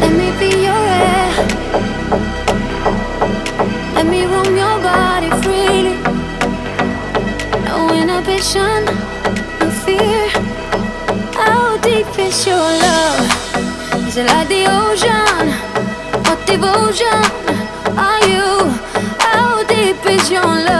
Let me be your air. Let me roam your body freely. No inhibition, no fear. How deep is your love? Is it like the ocean? Devotion are you? How deep is your love?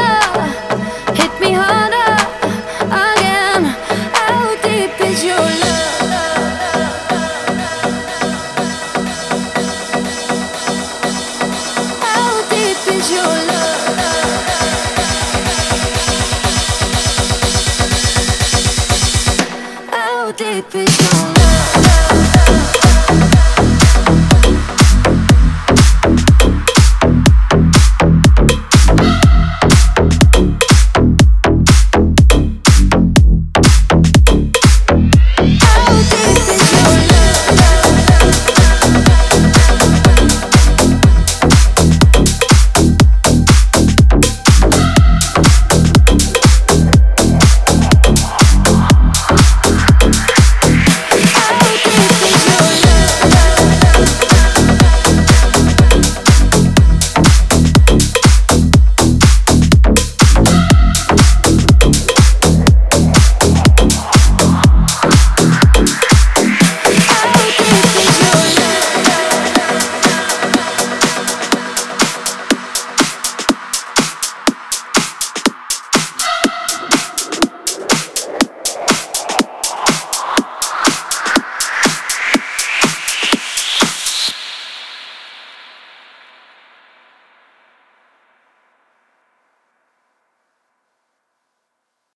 deep is your love?